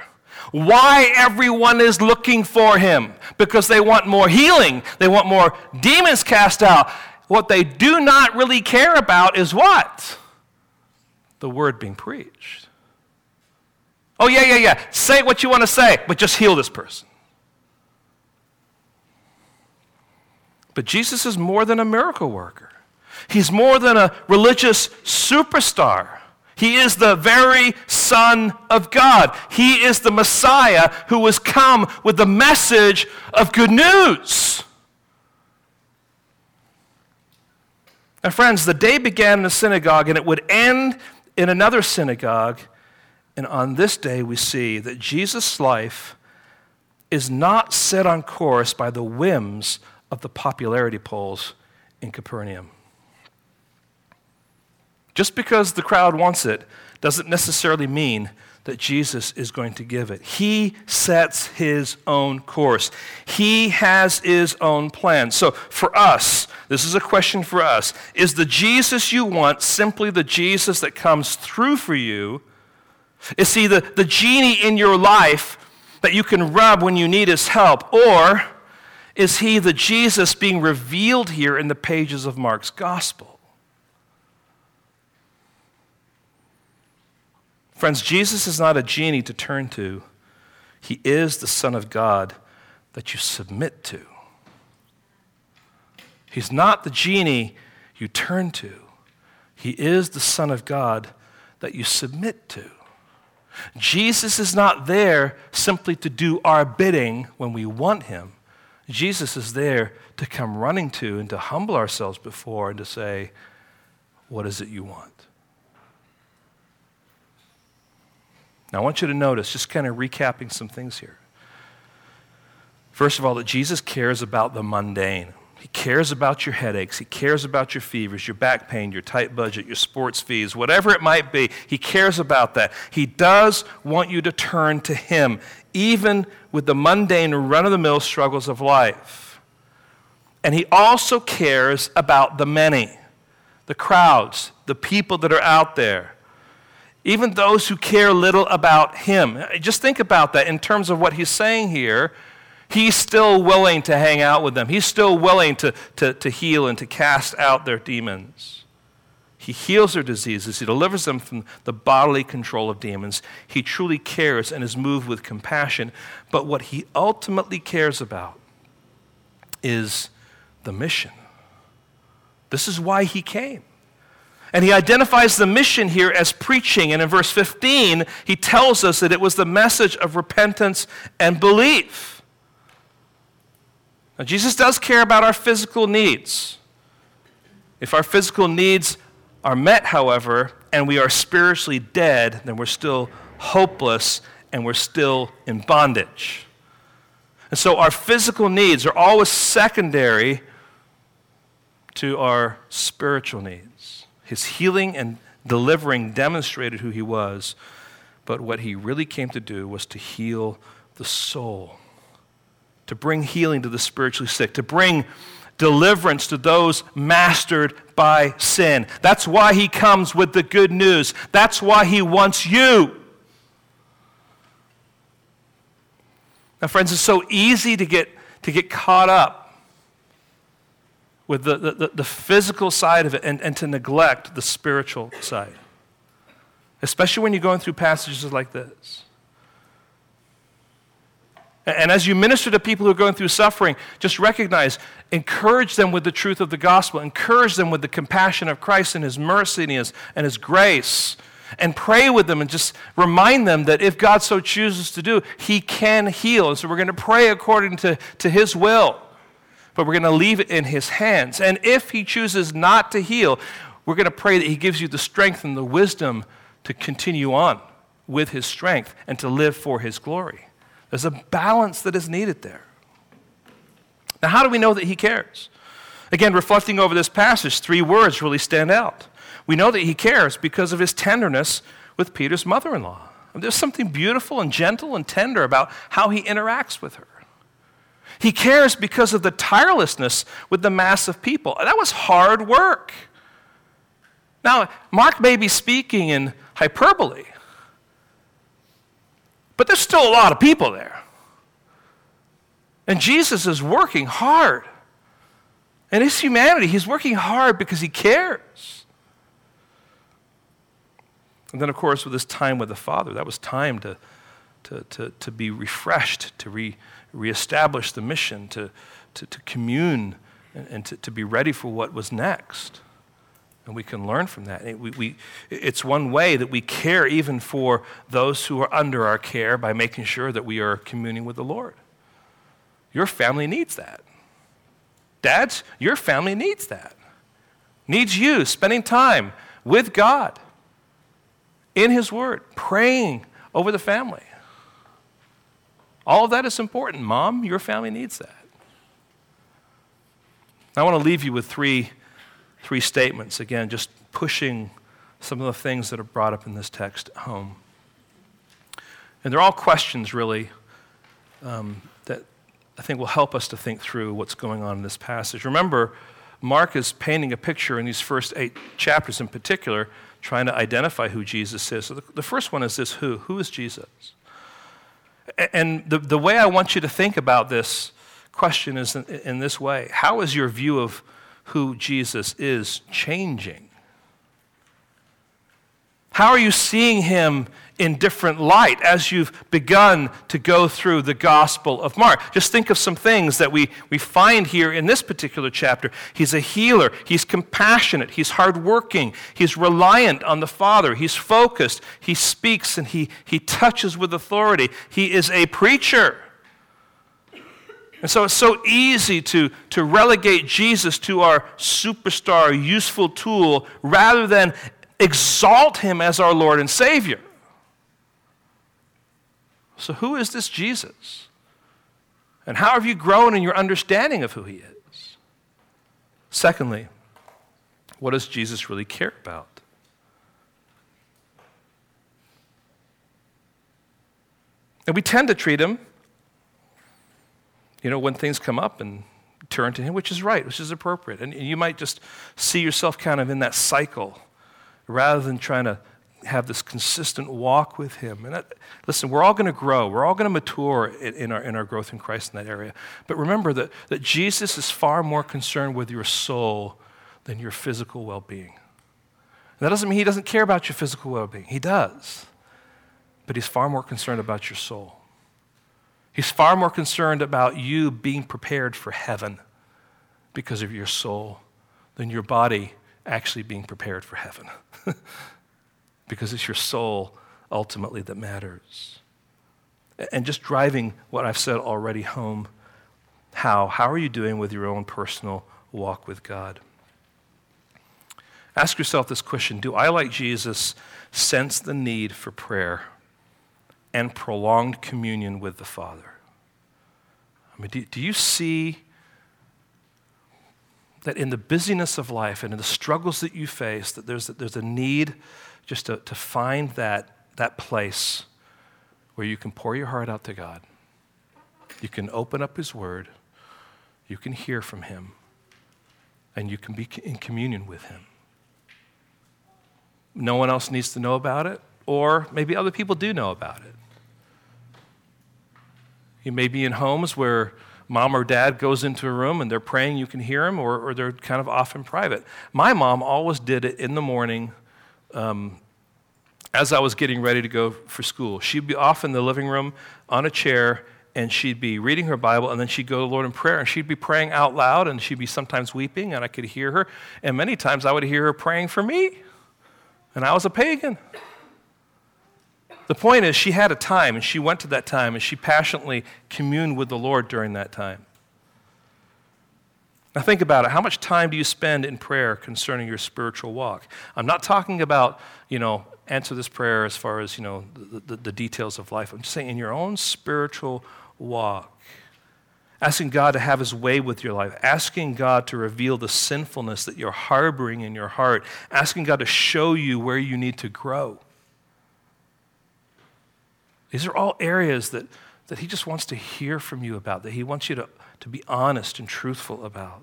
why everyone is looking for him. Because they want more healing, they want more demons cast out. What they do not really care about is what? The word being preached. Oh, yeah, yeah, yeah. Say what you want to say, but just heal this person. But Jesus is more than a miracle worker, He's more than a religious superstar. He is the very Son of God. He is the Messiah who has come with the message of good news. And friends, the day began in a synagogue and it would end in another synagogue. And on this day, we see that Jesus' life is not set on course by the whims of the popularity polls in Capernaum. Just because the crowd wants it doesn't necessarily mean that Jesus is going to give it. He sets his own course, he has his own plan. So, for us, this is a question for us Is the Jesus you want simply the Jesus that comes through for you? Is he the, the genie in your life that you can rub when you need his help? Or is he the Jesus being revealed here in the pages of Mark's gospel? Friends, Jesus is not a genie to turn to, He is the Son of God that you submit to. He's not the genie you turn to, He is the Son of God that you submit to. Jesus is not there simply to do our bidding when we want Him. Jesus is there to come running to and to humble ourselves before and to say, What is it you want? Now, I want you to notice, just kind of recapping some things here. First of all, that Jesus cares about the mundane. He cares about your headaches. He cares about your fevers, your back pain, your tight budget, your sports fees, whatever it might be. He cares about that. He does want you to turn to Him, even with the mundane, run of the mill struggles of life. And He also cares about the many, the crowds, the people that are out there even those who care little about him. Just think about that in terms of what he's saying here. He's still willing to hang out with them, he's still willing to, to, to heal and to cast out their demons. He heals their diseases. He delivers them from the bodily control of demons. He truly cares and is moved with compassion. But what he ultimately cares about is the mission. This is why he came. And he identifies the mission here as preaching. And in verse 15, he tells us that it was the message of repentance and belief. Now, Jesus does care about our physical needs. If our physical needs are met, however, and we are spiritually dead, then we're still hopeless and we're still in bondage. And so our physical needs are always secondary to our spiritual needs. His healing and delivering demonstrated who he was, but what he really came to do was to heal the soul, to bring healing to the spiritually sick, to bring deliverance to those mastered by sin. That's why he comes with the good news. That's why he wants you. Now, friends, it's so easy to get, to get caught up with the, the, the physical side of it and, and to neglect the spiritual side, especially when you're going through passages like this. And as you minister to people who are going through suffering, just recognize, encourage them with the truth of the gospel, encourage them with the compassion of Christ and His mercy and His, and his grace and pray with them and just remind them that if God so chooses to do, He can heal. And so we're going to pray according to, to His will, but we're going to leave it in His hands. And if He chooses not to heal, we're going to pray that He gives you the strength and the wisdom to continue on with His strength and to live for His glory. There's a balance that is needed there. Now, how do we know that He cares? Again, reflecting over this passage, three words really stand out we know that he cares because of his tenderness with Peter's mother in law. There's something beautiful and gentle and tender about how he interacts with her. He cares because of the tirelessness with the mass of people. That was hard work. Now, Mark may be speaking in hyperbole, but there's still a lot of people there. And Jesus is working hard. And his humanity, he's working hard because he cares. And then, of course, with this time with the Father, that was time to, to, to, to be refreshed, to re, reestablish the mission, to, to, to commune, and, and to, to be ready for what was next. And we can learn from that. We, we, it's one way that we care even for those who are under our care by making sure that we are communing with the Lord. Your family needs that. Dads, your family needs that. Needs you spending time with God in His Word, praying over the family. All of that is important. Mom, your family needs that. I want to leave you with three, three statements, again, just pushing some of the things that are brought up in this text home. And they're all questions, really, um, that I think will help us to think through what's going on in this passage. Remember, Mark is painting a picture in these first eight chapters in particular trying to identify who Jesus is. So the, the first one is this who? Who is Jesus? And the, the way I want you to think about this question is in, in this way How is your view of who Jesus is changing? How are you seeing him in different light as you've begun to go through the Gospel of Mark. Just think of some things that we, we find here in this particular chapter. He's a healer, he's compassionate, he's hardworking, he's reliant on the Father, he's focused, he speaks and he, he touches with authority, he is a preacher. And so it's so easy to, to relegate Jesus to our superstar, useful tool, rather than exalt him as our Lord and Savior. So, who is this Jesus? And how have you grown in your understanding of who he is? Secondly, what does Jesus really care about? And we tend to treat him, you know, when things come up and turn to him, which is right, which is appropriate. And you might just see yourself kind of in that cycle rather than trying to have this consistent walk with Him. And listen, we're all going to grow. We're all going to mature in, in, our, in our growth in Christ in that area. But remember that, that Jesus is far more concerned with your soul than your physical well being. That doesn't mean He doesn't care about your physical well being, He does. But He's far more concerned about your soul. He's far more concerned about you being prepared for heaven because of your soul than your body actually being prepared for heaven. because it's your soul ultimately that matters. And just driving what I've said already home how? How are you doing with your own personal walk with God? Ask yourself this question Do I, like Jesus, sense the need for prayer and prolonged communion with the Father? I mean, do, do you see that in the busyness of life and in the struggles that you face, that there's, there's a need just to, to find that, that place where you can pour your heart out to God. You can open up His Word, you can hear from Him, and you can be in communion with Him. No one else needs to know about it, or maybe other people do know about it. You may be in homes where mom or dad goes into a room and they're praying, you can hear them, or, or they're kind of off in private. My mom always did it in the morning um, as I was getting ready to go for school. She'd be off in the living room on a chair and she'd be reading her Bible, and then she'd go to the Lord in prayer, and she'd be praying out loud, and she'd be sometimes weeping, and I could hear her. And many times I would hear her praying for me, and I was a pagan. The point is, she had a time, and she went to that time, and she passionately communed with the Lord during that time. Now, think about it. How much time do you spend in prayer concerning your spiritual walk? I'm not talking about, you know, answer this prayer as far as, you know, the, the, the details of life. I'm just saying in your own spiritual walk, asking God to have his way with your life, asking God to reveal the sinfulness that you're harboring in your heart, asking God to show you where you need to grow. These are all areas that, that He just wants to hear from you about, that He wants you to, to be honest and truthful about.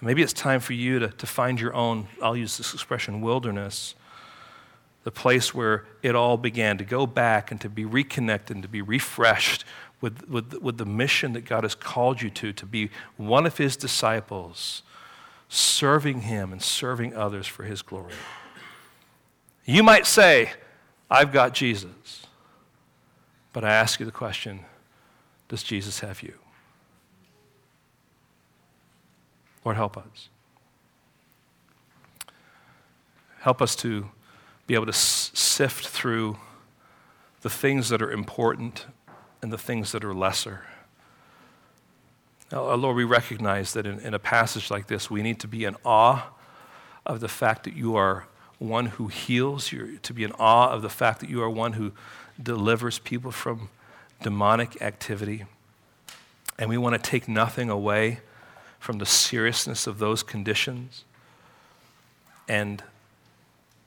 maybe it's time for you to, to find your own, I'll use this expression, wilderness, the place where it all began, to go back and to be reconnected and to be refreshed with, with, with the mission that God has called you to, to be one of His disciples, serving Him and serving others for His glory. You might say, I've got Jesus. But I ask you the question Does Jesus have you? Lord, help us. Help us to be able to sift through the things that are important and the things that are lesser. Now, uh, Lord, we recognize that in, in a passage like this, we need to be in awe of the fact that you are one who heals, You're, to be in awe of the fact that you are one who delivers people from demonic activity. And we want to take nothing away from the seriousness of those conditions. And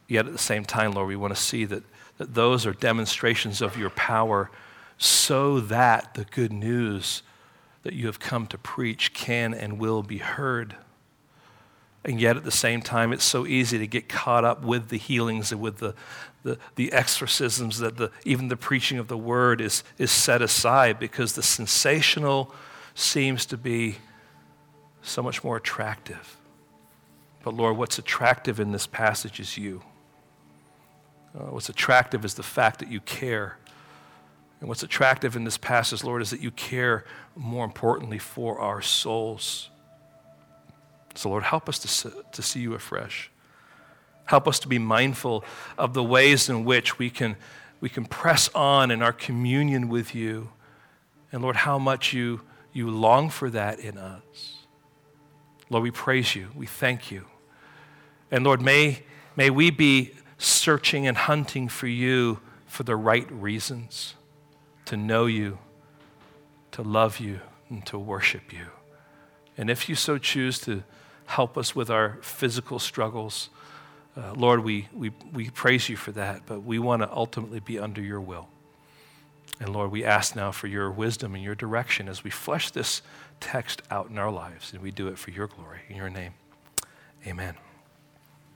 yet at the same time, Lord, we want to see that, that those are demonstrations of your power so that the good news that you have come to preach can and will be heard. And yet, at the same time, it's so easy to get caught up with the healings and with the, the, the exorcisms that the, even the preaching of the word is, is set aside because the sensational seems to be so much more attractive. But Lord, what's attractive in this passage is you. Uh, what's attractive is the fact that you care. And what's attractive in this passage, Lord, is that you care more importantly for our souls. So, Lord, help us to, to see you afresh. Help us to be mindful of the ways in which we can, we can press on in our communion with you. And Lord, how much you, you long for that in us. Lord, we praise you. We thank you. And Lord, may, may we be searching and hunting for you for the right reasons to know you, to love you, and to worship you. And if you so choose to help us with our physical struggles, uh, Lord, we, we, we praise you for that, but we want to ultimately be under your will. And Lord, we ask now for your wisdom and your direction as we flesh this text out in our lives, and we do it for your glory. In your name, amen.